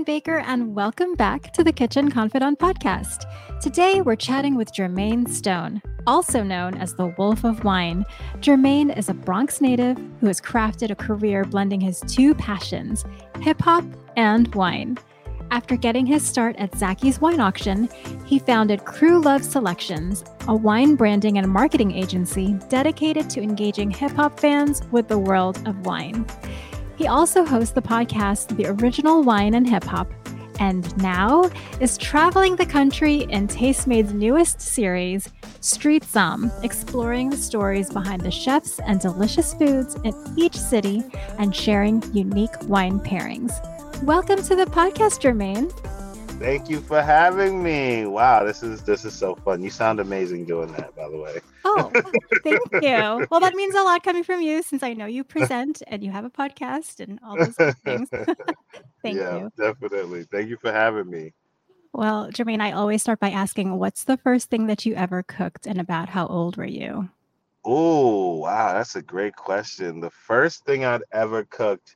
Baker, and welcome back to the Kitchen Confidante podcast. Today, we're chatting with Jermaine Stone, also known as the Wolf of Wine. Jermaine is a Bronx native who has crafted a career blending his two passions, hip hop and wine. After getting his start at Zachys Wine Auction, he founded Cru Love Selections, a wine branding and marketing agency dedicated to engaging hip hop fans with the world of wine. He also hosts the podcast The Original Wine and Hip Hop, and now is traveling the country in Tastemade's newest series, Street Somm, exploring the stories behind the chefs and delicious foods in each city and sharing unique wine pairings. Welcome to the podcast, Jermaine. Thank you for having me. Wow, this is this is so fun. You sound amazing doing that, by the way. Oh, thank you. Well, that means a lot coming from you since I know you present and you have a podcast and all those things. thank yeah, you. definitely. Thank you for having me. Well, Jermaine, I always start by asking, what's the first thing that you ever cooked and about how old were you? Oh, wow, that's a great question. The first thing I'd ever cooked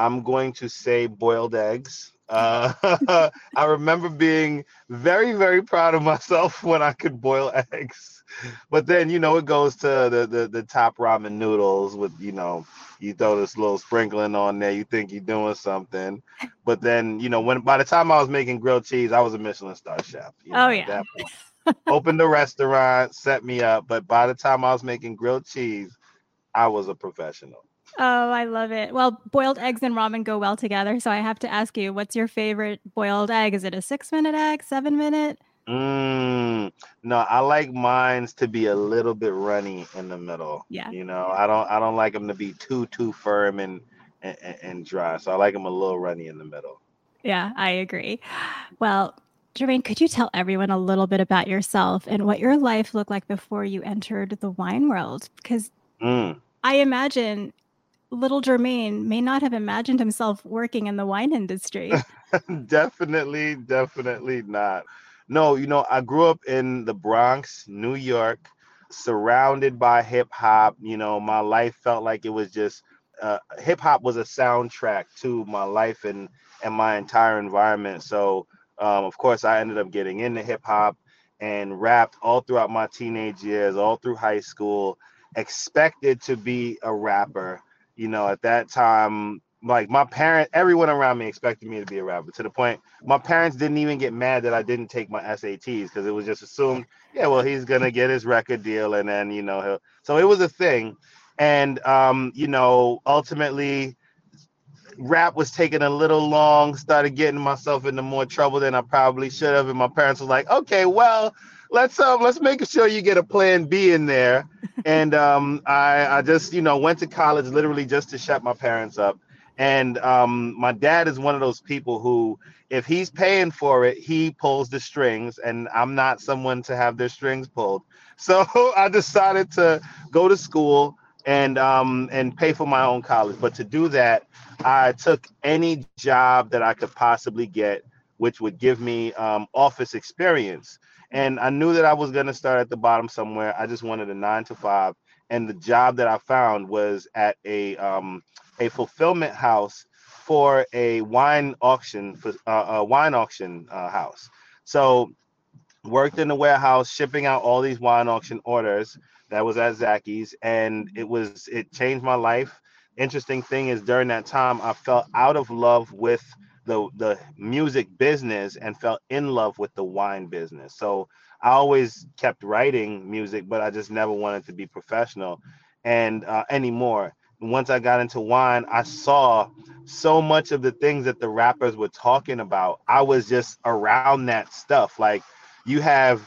I'm going to say boiled eggs. Uh, I remember being very, very proud of myself when I could boil eggs. But then, you know, it goes to the, the, the top ramen noodles with, you know, you throw this little sprinkling on there. You think you're doing something, but then, you know, when by the time I was making grilled cheese, I was a Michelin star chef. You oh, know, yeah. opened the restaurant, set me up. But by the time I was making grilled cheese, I was a professional. Oh, I love it. Well, boiled eggs and ramen go well together. So I have to ask you, what's your favorite boiled egg? Is it a six minute egg, seven minute? Mm, no, I like mines to be a little bit runny in the middle. Yeah. You know, I don't I don't like them to be too too firm and and, and dry. So I like them a little runny in the middle. Yeah, I agree. Well, Jermaine, could you tell everyone a little bit about yourself and what your life looked like before you entered the wine world? Because mm. I imagine little Jermaine may not have imagined himself working in the wine industry. definitely, definitely not. No, you know, I grew up in the Bronx, New York, surrounded by hip hop. You know, my life felt like it was just uh, hip hop was a soundtrack to my life and and my entire environment. So, um, of course, I ended up getting into hip hop and rapped all throughout my teenage years, all through high school. Expected to be a rapper you know, at that time, like my parents, everyone around me expected me to be a rapper to the point my parents didn't even get mad that I didn't take my SATs because it was just assumed, yeah, well, he's gonna get his record deal and then you know he'll. So it was a thing, and um, you know, ultimately, rap was taking a little long. Started getting myself into more trouble than I probably should have, and my parents were like, okay, well, let's um let's make sure you get a plan B in there. and um I I just you know went to college literally just to shut my parents up. And um my dad is one of those people who if he's paying for it, he pulls the strings and I'm not someone to have their strings pulled. So I decided to go to school and um and pay for my own college. But to do that, I took any job that I could possibly get which would give me um, office experience and I knew that I was gonna start at the bottom somewhere. I just wanted a nine to five, and the job that I found was at a um, a fulfillment house for a wine auction for uh, a wine auction uh, house. So worked in the warehouse shipping out all these wine auction orders. That was at Zachys, and it was it changed my life. Interesting thing is during that time I fell out of love with the the music business and fell in love with the wine business. So I always kept writing music, but I just never wanted to be professional and uh, anymore. Once I got into wine, I saw so much of the things that the rappers were talking about. I was just around that stuff. Like you have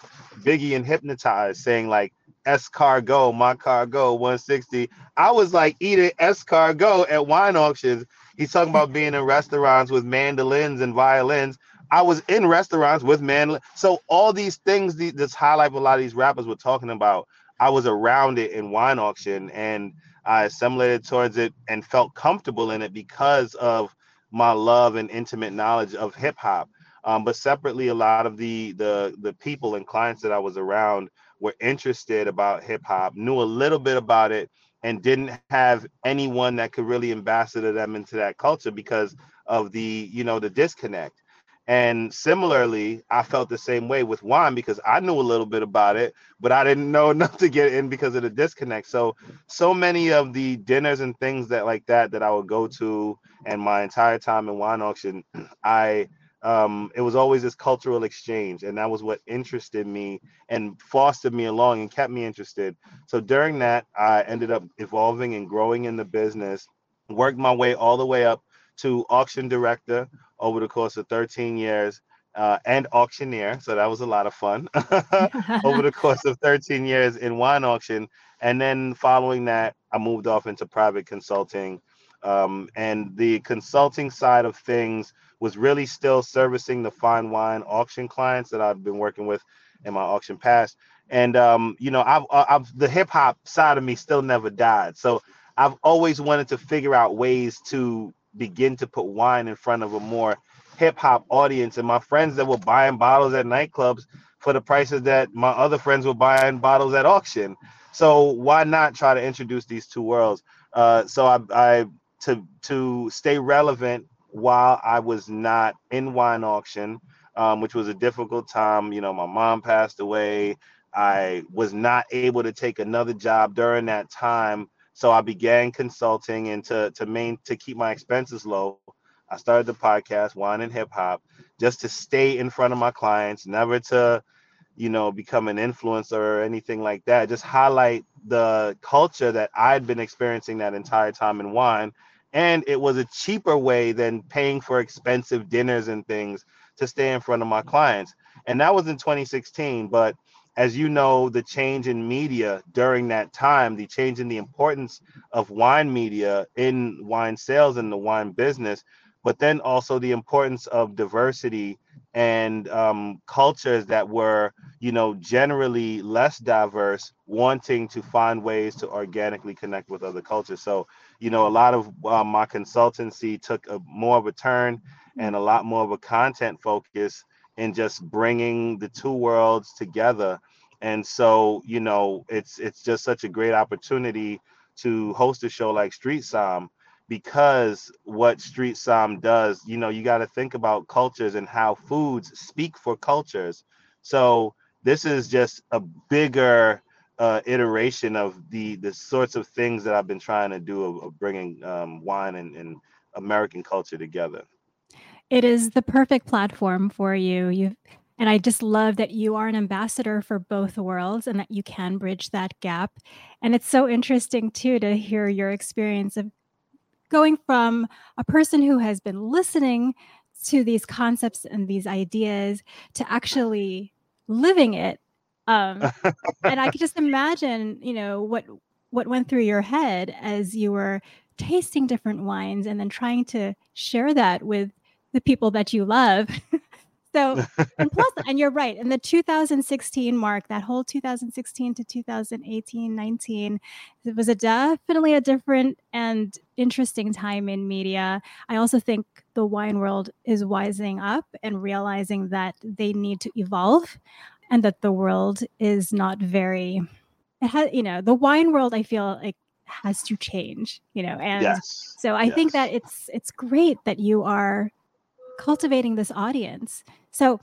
Biggie and Hypnotize saying like "S escargot, my cargo 160. I was like eating escargot at wine auctions He's talking about being in restaurants with mandolins and violins. I was in restaurants with mandolin. So all these things that just highlight a lot of these rappers were talking about. I was around it in wine auction and I assimilated towards it and felt comfortable in it because of my love and intimate knowledge of hip hop. Um, but separately, a lot of the the the people and clients that I was around were interested about hip hop, knew a little bit about it, and didn't have anyone that could really ambassador them into that culture because of the you know the disconnect and similarly, I felt the same way with wine because I knew a little bit about it, but I didn't know enough to get in because of the disconnect. So, so many of the dinners and things that like that that I would go to, and my entire time in wine auction, I um, it was always this cultural exchange, and that was what interested me and fostered me along and kept me interested. So during that, I ended up evolving and growing in the business, worked my way all the way up to auction director over the course of 13 years uh, and auctioneer. So that was a lot of fun over the course of 13 years in wine auction. And then following that, I moved off into private consulting. Um, and the consulting side of things was really still servicing the fine wine auction clients that I've been working with in my auction past. And um, you know, I've, I've the hip hop side of me still never died. So I've always wanted to figure out ways to begin to put wine in front of a more hip hop audience. And my friends that were buying bottles at nightclubs for the prices that my other friends were buying bottles at auction. So why not try to introduce these two worlds? Uh, so I, I to to stay relevant while I was not in wine auction, um, which was a difficult time. You know, my mom passed away. I was not able to take another job during that time so I began consulting and to to main to keep my expenses low. I started the podcast Wine and Hip Hop just to stay in front of my clients, never to, you know, become an influencer or anything like that. Just highlight the culture that I'd been experiencing that entire time in wine. And it was a cheaper way than paying for expensive dinners and things to stay in front of my clients. And that was in 2016. But as you know, the change in media during that time, the change in the importance of wine media in wine sales and the wine business, but then also the importance of diversity and um, cultures that were, you know, generally less diverse, wanting to find ways to organically connect with other cultures. So, you know, a lot of uh, my consultancy took a more of a turn and a lot more of a content focus in just bringing the two worlds together. And so you know it's it's just such a great opportunity to host a show like street Somm because what street Somm does you know you got to think about cultures and how foods speak for cultures. So this is just a bigger uh, iteration of the the sorts of things that i've been trying to do of, of bringing um, wine and, and american culture together it is the perfect platform for you. You and I just love that you are an ambassador for both worlds and that you can bridge that gap. And it's so interesting too to hear your experience of going from a person who has been listening to these concepts and these ideas to actually living it. Um, and I could just imagine, you know, what what went through your head as you were tasting different wines and then trying to share that with the people that you love. so, and plus, and you're right. In the 2016 mark, that whole 2016 to 2018, 19, it was a definitely a different and interesting time in media. I also think the wine world is wising up and realizing that they need to evolve and that the world is not very it has you know the wine world i feel like has to change you know and yes. so i yes. think that it's it's great that you are cultivating this audience. So,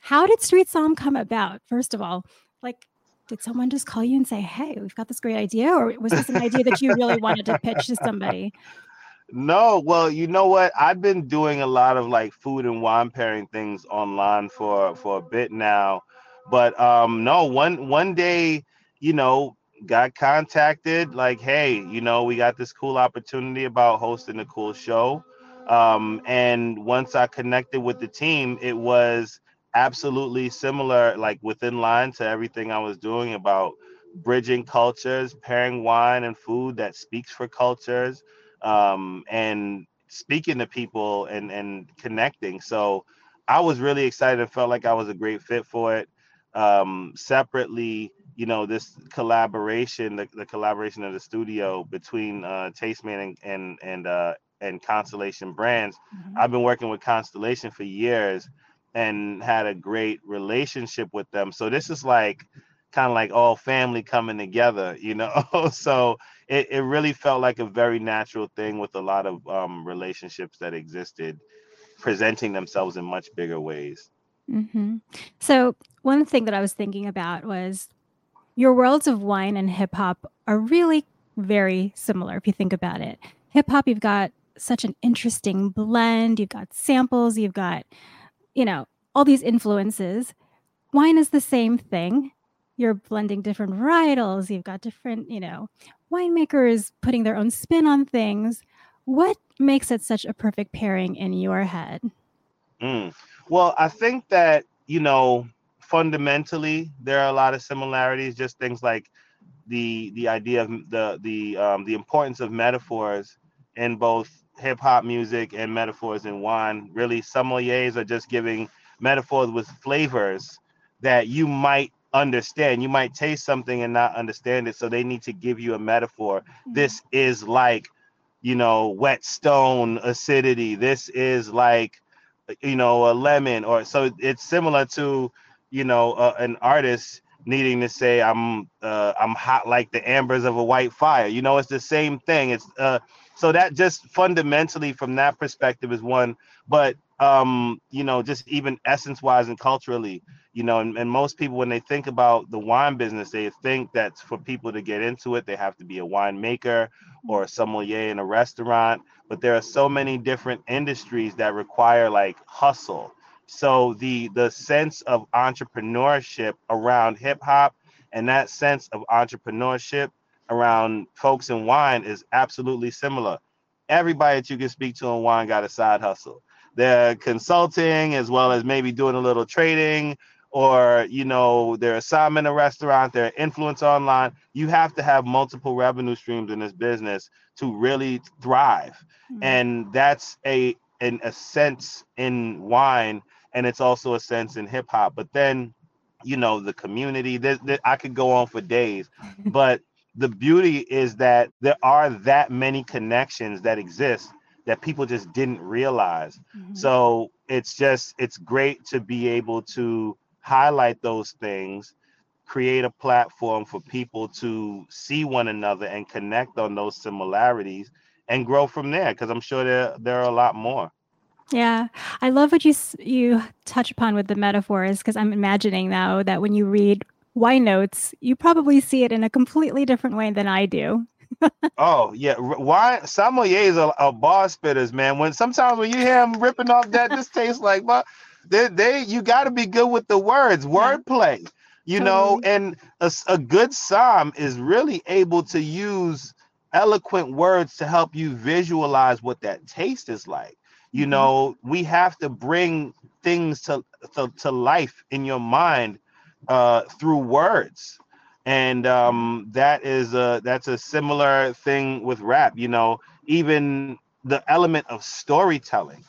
how did Street Somm come about? First of all, like, did someone just call you and say, "Hey, we've got this great idea," or was this an idea that you really wanted to pitch to somebody? No, well, you know what? I've been doing a lot of like food and wine pairing things online for for a bit now, but um, no, one one day, you know, got contacted like, hey, you know, we got this cool opportunity about hosting a cool show. Um, and once I connected with the team, it was absolutely similar, like within line to everything I was doing about bridging cultures, pairing wine and food that speaks for cultures, um, and speaking to people and and connecting. So I was really excited and felt like I was a great fit for it. Um, separately, you know, this collaboration, the, the collaboration of the studio between uh, Tastemade and and and uh, and Constellation Brands. Mm-hmm. I've been working with Constellation for years and had a great relationship with them. So this is like kind of like all family coming together, you know. so it, it really felt like a very natural thing with a lot of um, relationships that existed presenting themselves in much bigger ways. Mm-hmm. So, one thing that I was thinking about was your worlds of wine and hip hop are really very similar if you think about it. Hip hop, you've got such an interesting blend, you've got samples, you've got, you know, all these influences. Wine is the same thing. You're blending different varietals, you've got different, you know, winemakers putting their own spin on things. What makes it such a perfect pairing in your head? Mm. Well, I think that, you know, fundamentally there are a lot of similarities, just things like the the idea of the the um, the importance of metaphors in both hip hop music and metaphors in wine. Really, sommeliers are just giving metaphors with flavors that you might understand. You might taste something and not understand it, so they need to give you a metaphor. Mm-hmm. This is like, you know, wet stone acidity. This is like, you know, a lemon, or so it's similar to, you know, uh, an artist needing to say I'm uh, I'm hot like the ambers of a white fire. You know, it's the same thing. It's uh, so that just fundamentally from that perspective is one. But um, you know, just even essence wise and culturally, you know, and, and most people when they think about the wine business, they think that for people to get into it, they have to be a winemaker or a sommelier in a restaurant. But there are so many different industries that require like hustle so the the sense of entrepreneurship around hip hop and that sense of entrepreneurship around folks in wine is absolutely similar. Everybody that you can speak to in wine got a side hustle. They're consulting as well as maybe doing a little trading or you know they're assignment in a restaurant, they're influence online. You have to have multiple revenue streams in this business to really thrive. Mm-hmm. And that's a in a sense in wine and it's also a sense in hip hop. But then, you know, the community. That I could go on for days, but the beauty is that there are that many connections that exist that people just didn't realize. Mm-hmm. So it's just it's great to be able to highlight those things create a platform for people to see one another and connect on those similarities and grow from there because i'm sure there there are a lot more yeah, I love what you you touch upon with the metaphors because I'm imagining now that when you read wine notes, you probably see it in a completely different way than I do. oh yeah, wine sommeliers are, are bar spitters, man. When sometimes when you hear them ripping off that, this tastes like, but they they you got to be good with the words, wordplay, you know. And a, a good somm is really able to use eloquent words to help you visualize what that taste is like you mm-hmm. know we have to bring things to, to, to life in your mind uh, through words and um, that is a that's a similar thing with rap you know even the element of storytelling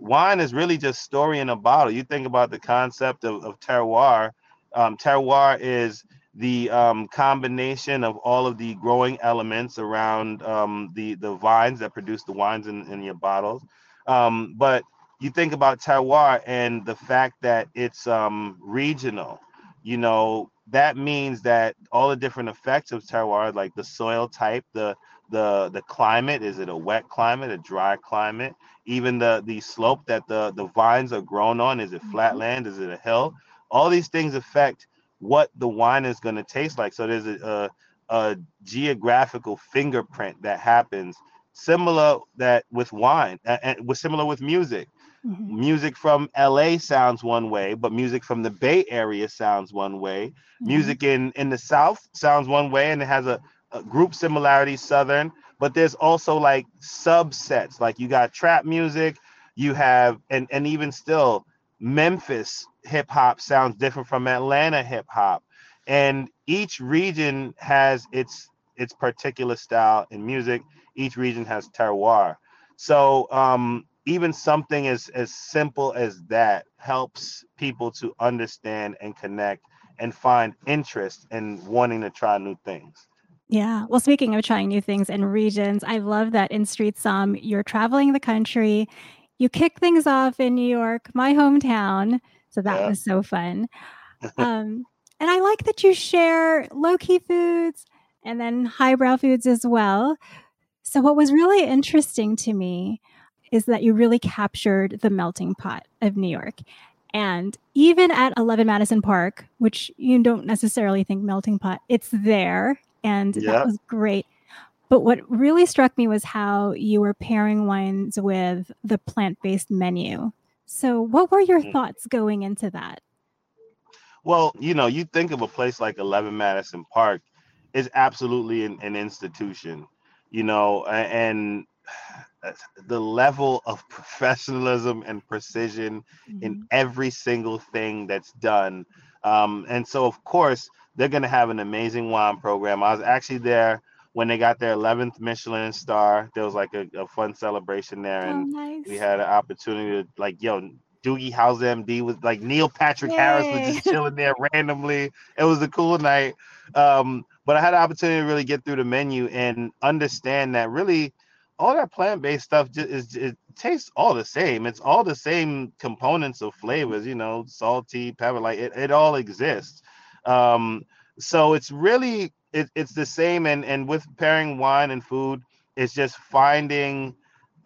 wine is really just story in a bottle. You think about the concept of, of terroir. Um, terroir is the um, combination of all of the growing elements around um, the the vines that produce the wines in, in your bottles. Um, but you think about terroir and the fact that it's um, regional, you know, that means that all the different effects of terroir, like the soil type, the the the climate, is it a wet climate, a dry climate, even the the slope that the the vines are grown on, is it flat land is it a hill? All these things affect what the wine is going to taste like. So there's a, a, a geographical fingerprint that happens similar that with wine and was similar with music. Mm-hmm. Music from LA sounds one way, but music from the Bay Area sounds one way. Mm-hmm. Music in in the South sounds one way, and it has a, a group similarity Southern. But there's also like subsets, like you got trap music, you have, and and even still, Memphis hip hop sounds different from Atlanta hip hop, and each region has its its particular style in music each region has terroir. So um, even something as as simple as that helps people to understand and connect and find interest in wanting to try new things. Yeah. Well, speaking of trying new things and regions, I love that in Street Somm, you're traveling the country. You kick things off in New York, my hometown. So that yeah. was so fun. Um, And I like that you share low key foods and then highbrow foods as well. So, what was really interesting to me is that you really captured the melting pot of New York. And even at 11 Madison Park, which you don't necessarily think melting pot, it's there. And yep. that was great. But what really struck me was how you were pairing wines with the plant based menu. So, what were your mm. thoughts going into that? Well, you know, you think of a place like 11 Madison Park, is absolutely an, an institution, you know, and the level of professionalism and precision mm-hmm. in every single thing that's done. Um, and so, of course, they're going to have an amazing wine program. I was actually there when they got their 11th Michelin star. There was like a, a fun celebration there, oh, and nice. we had an opportunity to like, yo, Doogie Howser MD was like Neil Patrick Yay. Harris was just chilling there randomly. It was a cool night. Um, but I had an opportunity to really get through the menu and understand that really all that plant-based stuff just is it tastes all the same. It's all the same components of flavors, you know, salty, pepper, like it, it all exists. Um, so it's really it, it's the same and and with pairing wine and food, it's just finding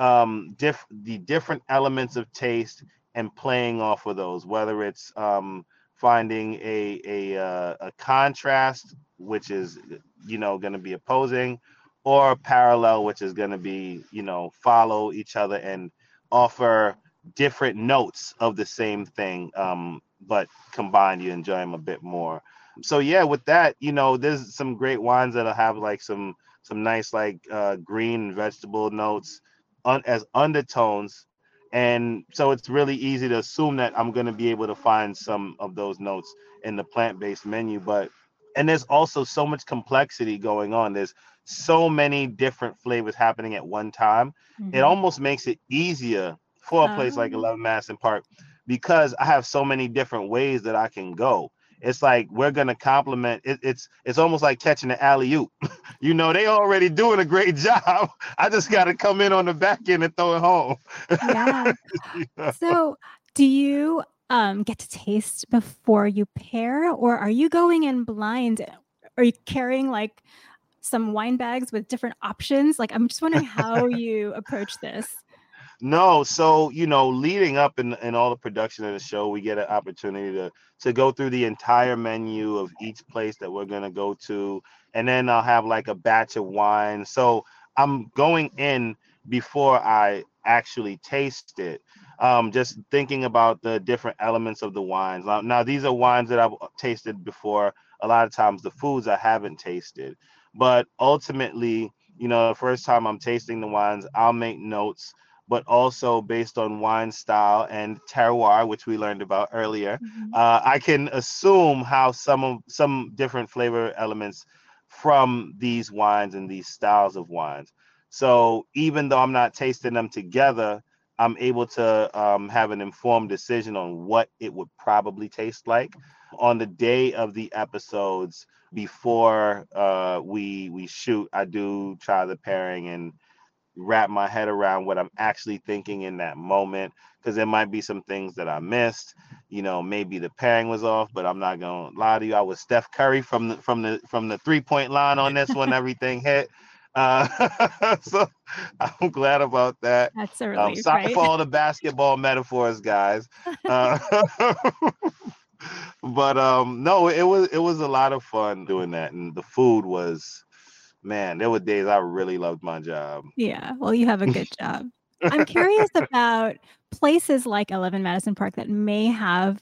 um diff the different elements of taste and playing off of those, whether it's um finding a a uh, a contrast which is you know going to be opposing or parallel which is going to be you know follow each other and offer different notes of the same thing um, but combined you enjoy them a bit more so yeah with that you know there's some great wines that'll have like some some nice like uh, green vegetable notes un- as undertones and so it's really easy to assume that i'm going to be able to find some of those notes in the plant-based menu but and there's also so much complexity going on. There's so many different flavors happening at one time. Mm-hmm. It almost makes it easier for a place like 11 Madison Park because I have so many different ways that I can go. It's like we're gonna compliment. It, it's it's almost like catching an alley oop. you know, they already doing a great job. I just got to come in on the back end and throw it home. yeah. you know? So, do you um, get to taste before you pair, or are you going in blind? Are you carrying like some wine bags with different options? Like, I'm just wondering how you approach this. No, so you know, leading up in, in all the production of the show, we get an opportunity to to go through the entire menu of each place that we're gonna go to, and then I'll have like a batch of wine. So I'm going in before I actually taste it um, just thinking about the different elements of the wines. Now, now, these are wines that I've tasted before. A lot of times, the foods I haven't tasted, but ultimately, you know, the first time I'm tasting the wines, I'll make notes, but also based on wine style and terroir, which we learned about earlier, mm-hmm. uh, I can assume how some of some different flavor elements from these wines and these styles of wines. So even though I'm not tasting them together, I'm able to um, have an informed decision on what it would probably taste like on the day of the episodes before uh, we we shoot. I do try the pairing and wrap my head around what I'm actually thinking in that moment because there might be some things that I missed. You know, maybe the pairing was off, but I'm not gonna lie to you. I was Steph Curry from the from the from the three point line on this one. Everything hit. Uh, so I'm glad about that. That's a um, relief, um, sorry right? for all the basketball metaphors, guys. Uh, but um, no, it was it was a lot of fun doing that, and the food was, man, there were days I really loved my job. Yeah, well, you have a good job. I'm curious about places like 11 Madison Park that may have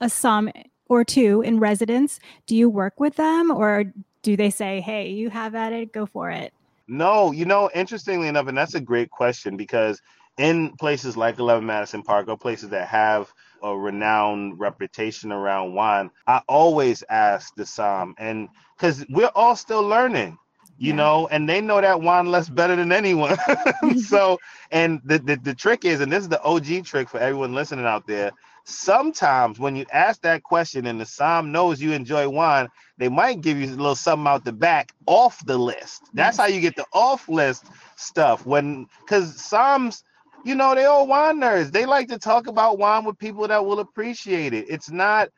a somm or two in residence. Do you work with them, or do they say, "Hey, you have at it, go for it"? No, you know, interestingly enough, and that's a great question because in places like 11 Madison Park or places that have a renowned reputation around wine, I always ask the Somm, and because we're all still learning, you yeah. know, and they know that wine less better than anyone. so, and the, the the trick is, and this is the OG trick for everyone listening out there, sometimes when you ask that question and the Somm knows you enjoy wine, they might give you a little something out the back off the list. That's how you get the off list stuff. When because Somms, you know, they all wine nerds. They like to talk about wine with people that will appreciate it. It's not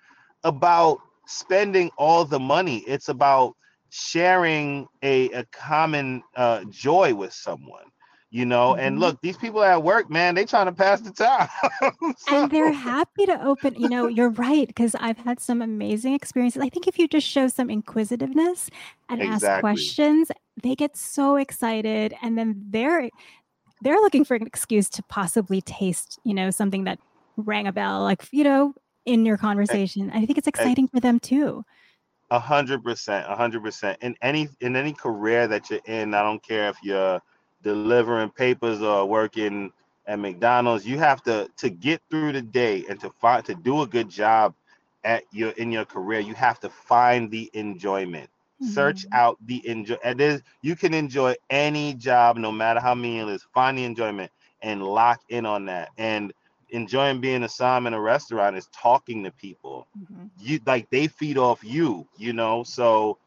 about spending all the money. It's about sharing a, a common uh, joy with someone you know mm-hmm. and look these people at work man they trying to pass the time so. and they're happy to open you know you're right because i've had some amazing experiences i think if you just show some inquisitiveness and exactly. ask questions they get so excited and then they're they're looking for an excuse to possibly taste you know something that rang a bell like you know in your eh, conversation. I think it's eh, exciting for them too. a hundred percent a hundred percent. In any in any career that you're in i don't care if you're delivering papers or working at McDonald's, you have to to get through the day and to find to do a good job at your in your career, you have to find the enjoyment. Mm-hmm. Search out the enjoy. And there's, you can enjoy any job, no matter how mean it is. Find the enjoyment and lock in on that. And enjoying being a somm in a restaurant is talking to people. Mm-hmm. You like they feed off you, you know. So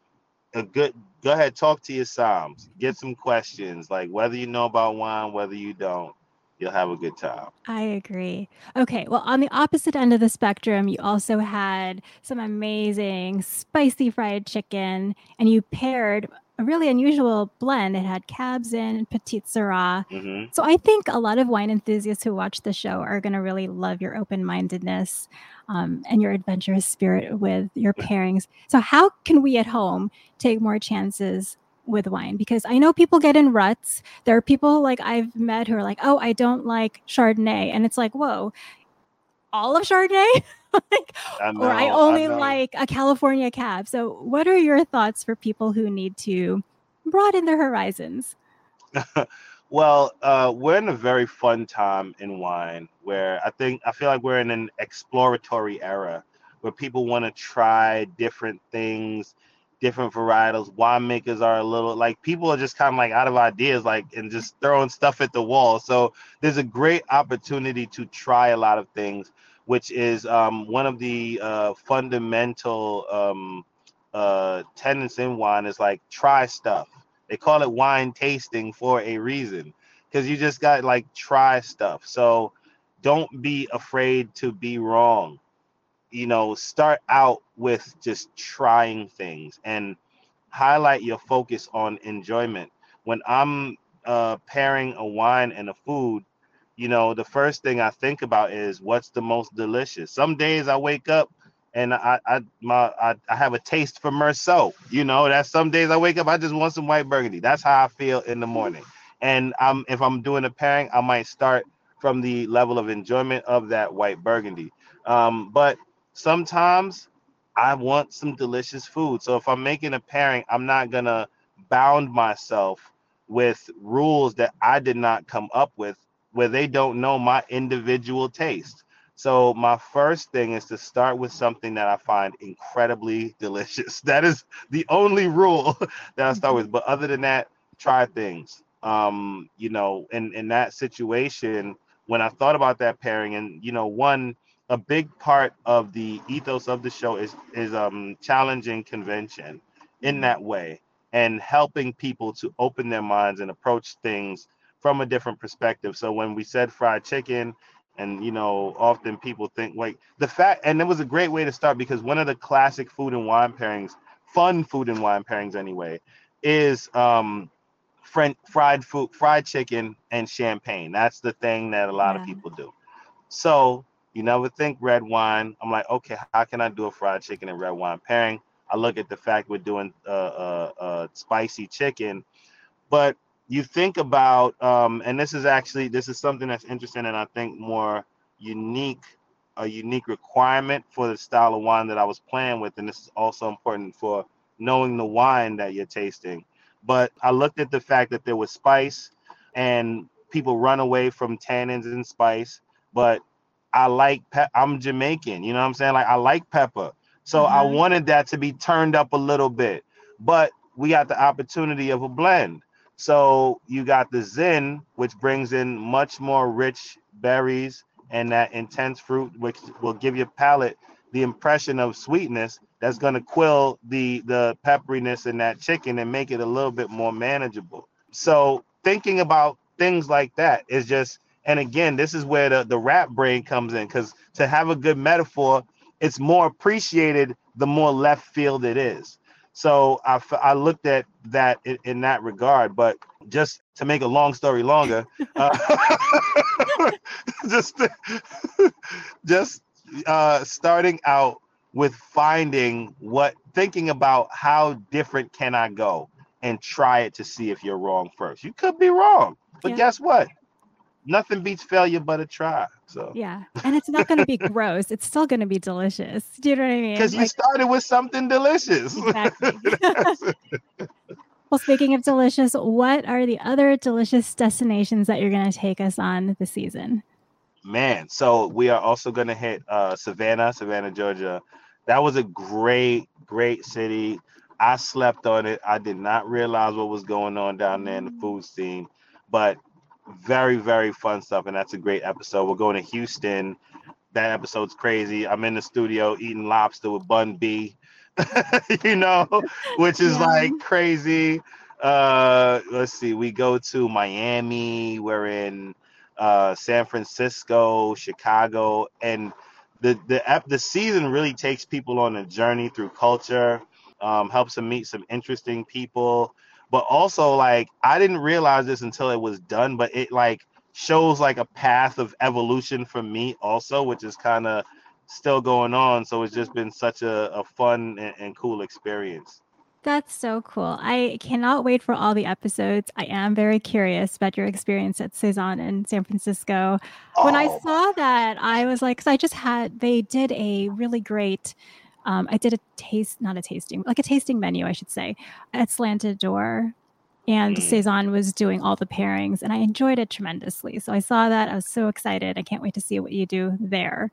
a good go ahead talk to your somms get some questions like whether you know about wine whether you don't you'll have a good time i agree okay well on the opposite end of the spectrum you also had some amazing spicy fried chicken and you paired a really unusual blend. It had cabs Zin and Petite Sirah. Mm-hmm. So I think a lot of wine enthusiasts who watch the show are going to really love your open mindedness um, and your adventurous spirit with your pairings. So, how can we at home take more chances with wine? Because I know people get in ruts. There are people like I've met who are like, oh, I don't like Chardonnay. And it's like, whoa, all of Chardonnay? like, I know, or I only I like a California cab. So, what are your thoughts for people who need to broaden their horizons? well, uh, we're in a very fun time in wine where I think I feel like we're in an exploratory era where people want to try different things, different varietals. Winemakers are a little like people are just kind of like out of ideas, like and just throwing stuff at the wall. So there's a great opportunity to try a lot of things which is um, one of the uh, fundamental um, uh, tenets in wine is like try stuff. They call it wine tasting for a reason because you just got like try stuff. So don't be afraid to be wrong. You know, start out with just trying things and highlight your focus on enjoyment. When I'm uh, pairing a wine and a food, you know, the first thing I think about is what's the most delicious. Some days I wake up and I I my I, I have a taste for Meursault. You know, that's some days I wake up I just want some white burgundy. That's how I feel in the morning. And I'm if I'm doing a pairing, I might start from the level of enjoyment of that white burgundy. Um, but sometimes I want some delicious food. So if I'm making a pairing, I'm not gonna bound myself with rules that I did not come up with where they don't know my individual taste. So my first thing is to start with something that I find incredibly delicious. That is the only rule that I start with. But other than that, try things. Um, you know, in in that situation, when I thought about that pairing, and you know, one a big part of the ethos of the show is is um challenging convention in mm-hmm. that way and helping people to open their minds and approach things from a different perspective. So when we said fried chicken, and you know, often people think like the fact, and it was a great way to start because one of the classic food and wine pairings, fun food and wine pairings anyway, is um French fried food, fried chicken and champagne. That's the thing that a lot yeah. of people do. So you never think red wine. I'm like, okay, how can I do a fried chicken and red wine pairing? I look at the fact we're doing uh, uh, uh spicy chicken, but you think about um, and this is actually this is something that's interesting and i think more unique a unique requirement for the style of wine that i was playing with and this is also important for knowing the wine that you're tasting but i looked at the fact that there was spice and people run away from tannins and spice but i like pe- i'm jamaican you know what i'm saying like i like pepper so mm-hmm. i wanted that to be turned up a little bit but we got the opportunity of a blend so you got the Zin, which brings in much more rich berries and that intense fruit, which will give your palate the impression of sweetness that's going to quill the the pepperiness in that chicken and make it a little bit more manageable. So thinking about things like that is just and again, this is where the, the rap brain comes in because to have a good metaphor, it's more appreciated the more left field it is. So I, I looked at that in, in that regard, but just to make a long story longer, uh, just just uh, starting out with finding what thinking about how different can I go and try it to see if you're wrong first. You could be wrong, but yeah. guess what? Nothing beats failure but a try. So yeah, and it's not going to be gross. It's still going to be delicious. Do you know what I mean? Because like, you started with something delicious. Exactly. well, speaking of delicious, what are the other delicious destinations that you're going to take us on this season? Man, so we are also going to hit uh, Savannah, Savannah, Georgia. That was a great, great city. I slept on it. I did not realize what was going on down there in the food scene, but very, very fun stuff. And that's a great episode. We're going to Houston. That episode's crazy. I'm in the studio eating lobster with Bun B, you know, which is yeah. like crazy. Uh, let's see. We go to Miami. We're in uh, San Francisco, Chicago, and the the the season really takes people on a journey through culture um, helps them meet some interesting people. But also, like, I didn't realize this until it was done, but it like shows like a path of evolution for me also, which is kind of still going on. So it's just been such a, a fun and, and cool experience. That's so cool. I cannot wait for all the episodes. I am very curious about your experience at Saison in San Francisco. Oh. When I oh. saw that, I was like, because I just had, they did a really great um, I did a taste, not a tasting, like a tasting menu, I should say, at Slanted Door. And mm. Saison was doing all the pairings, and I enjoyed it tremendously. So I saw that. I was so excited. I can't wait to see what you do there.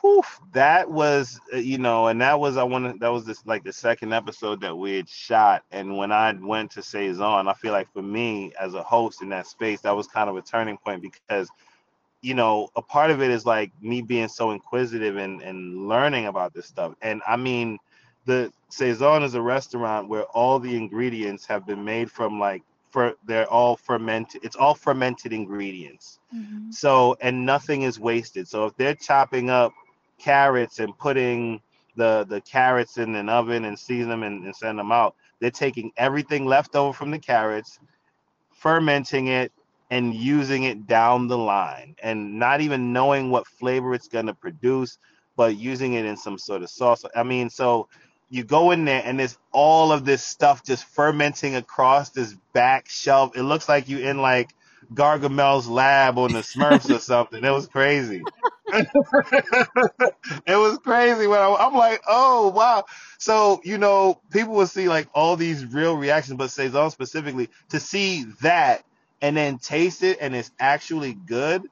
Whew, that was, uh, you know, and that was I wanted that was this like the second episode that we had shot. And when I went to Saison, I feel like for me as a host in that space, that was kind of a turning point because you know, a part of it is like me being so inquisitive and, and learning about this stuff. And I mean, the Saison is a restaurant where all the ingredients have been made from like for they're all fermented. It's all fermented ingredients. Mm-hmm. So and nothing is wasted. So if they're chopping up carrots and putting the the carrots in an oven and season them and, and send them out, they're taking everything left over from the carrots, fermenting it, and using it down the line and not even knowing what flavor it's going to produce, but using it in some sort of sauce. I mean, so you go in there and there's all of this stuff just fermenting across this back shelf. It looks like you in like Gargamel's lab on the Smurfs or something. It was crazy. it was crazy when I, am like, oh wow. So you know, people will see like all these real reactions, but Saison specifically to see that and then taste it and it's actually good,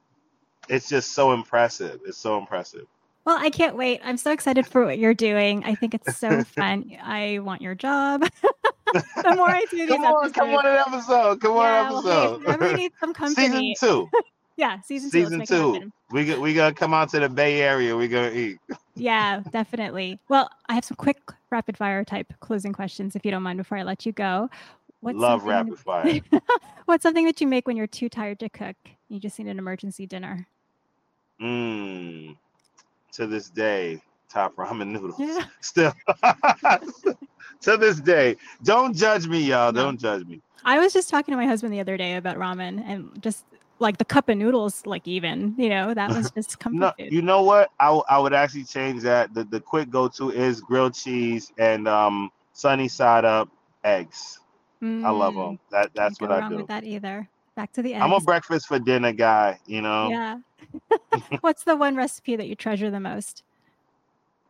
it's just so impressive. It's so impressive. Well, I can't wait. I'm so excited for what you're doing. I think it's so fun. I want your job. the more I do these come on, episodes, come on an episode. Come yeah, on episode. Well, hey, need some company. Season two. yeah, season two. Season two. We got we gotta come out to the Bay Area. We gonna eat. yeah, definitely. Well, I have some quick rapid fire type closing questions, if you don't mind, before I let you go. What's Love rapid fire. what's something that you make when you're too tired to cook? You just need an emergency dinner. Mmm. To this day, top ramen noodles. Yeah. Still. to this day. Don't judge me, y'all. No. Don't judge me. I was just talking to my husband the other day about ramen and just like the cup of noodles, like even, you know, that was just comfort no, food. You know what? I, I would actually change that. The the quick go to is grilled cheese and um sunny side up eggs. Mm, I love them. That that's what I do. With that either. Back to the eggs. I'm a breakfast for dinner guy. You know. Yeah. What's the one recipe that you treasure the most?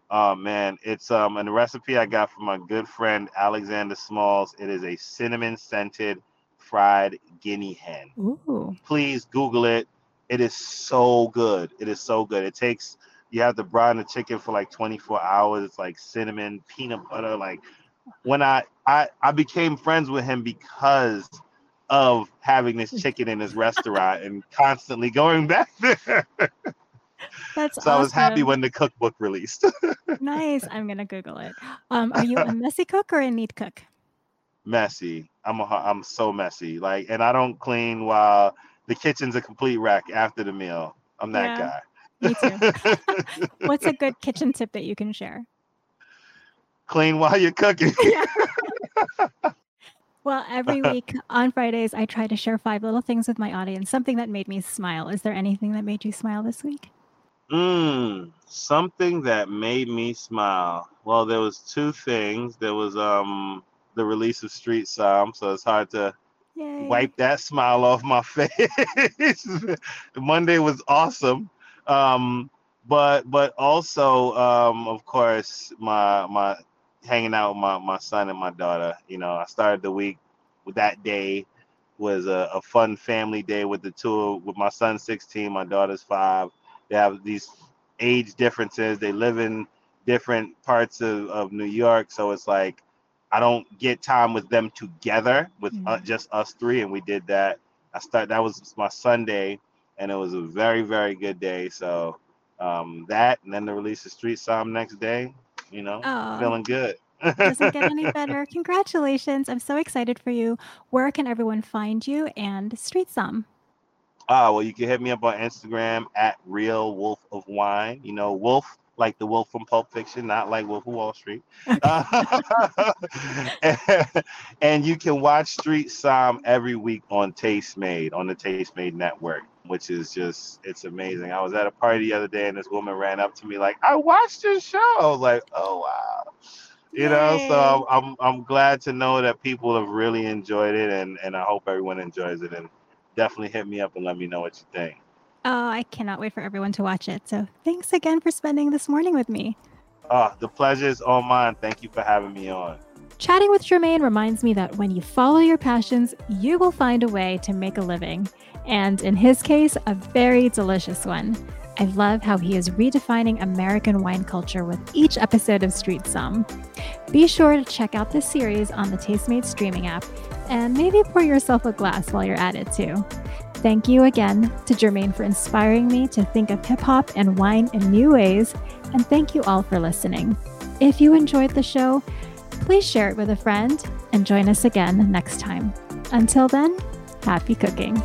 Oh man, it's um a recipe I got from my good friend Alexander Smalls. It is a cinnamon scented fried guinea hen. Ooh. Please Google it. It is so good. It is so good. It takes you have to brine the chicken for like 24 hours. It's like cinnamon, peanut butter, like when I, I I became friends with him because of having this chicken in his restaurant and constantly going back there. That's so awesome. I was happy when the cookbook released. nice. I'm gonna Google it. Um, are you a messy cook or a neat cook? Messy. I'm a, I'm so messy. Like, and I don't clean while the kitchen's a complete wreck after the meal. I'm that yeah, guy. Me too. What's a good kitchen tip that you can share? Clean while you're cooking. well, every week on Fridays, I try to share five little things with my audience, something that made me smile. Is there anything that made you smile this week? Mm, something that made me smile. Well, there was two things. There was um the release of Street Somm, so it's hard to Yay. wipe that smile off my face. Monday was awesome. Um, but but also um, of course my my hanging out with my, my son and my daughter. You know, I started the week with that day was a, a fun family day with the two with my son 16, my daughter's five. They have these age differences. They live in different parts of, of New York. So it's like I don't get time with them together with mm-hmm. uh, just us three. And we did that. I start that was my Sunday and it was a very, very good day. So um, that and then the release of Street Somm next day, you know, oh. feeling good. Doesn't get any better. Congratulations. I'm so excited for you. Where can everyone find you and Street Somm? Ah, well, you can hit me up on Instagram at Real Wolf of Wine. You know, Wolf like the wolf from Pulp Fiction, not like Wolf of Wall Street. Uh, and you can watch Street Somm every week on Tastemade on the Tastemade Network which is just it's amazing. I was at a party the other day and this woman ran up to me like, "I watched your show." I was like, "Oh wow." You Yay. know, so I'm I'm glad to know that people have really enjoyed it and and I hope everyone enjoys it and definitely hit me up and let me know what you think. Oh, I cannot wait for everyone to watch it. So, thanks again for spending this morning with me. Oh, the pleasure is all mine. Thank you for having me on. Chatting with Jermaine reminds me that when you follow your passions, you will find a way to make a living and in his case, a very delicious one. I love how he is redefining American wine culture with each episode of Street Somm. Be sure to check out this series on the Tastemade streaming app and maybe pour yourself a glass while you're at it too. Thank you again to Jermaine for inspiring me to think of hip hop and wine in new ways, and thank you all for listening. If you enjoyed the show, please share it with a friend and join us again next time. Until then, happy cooking.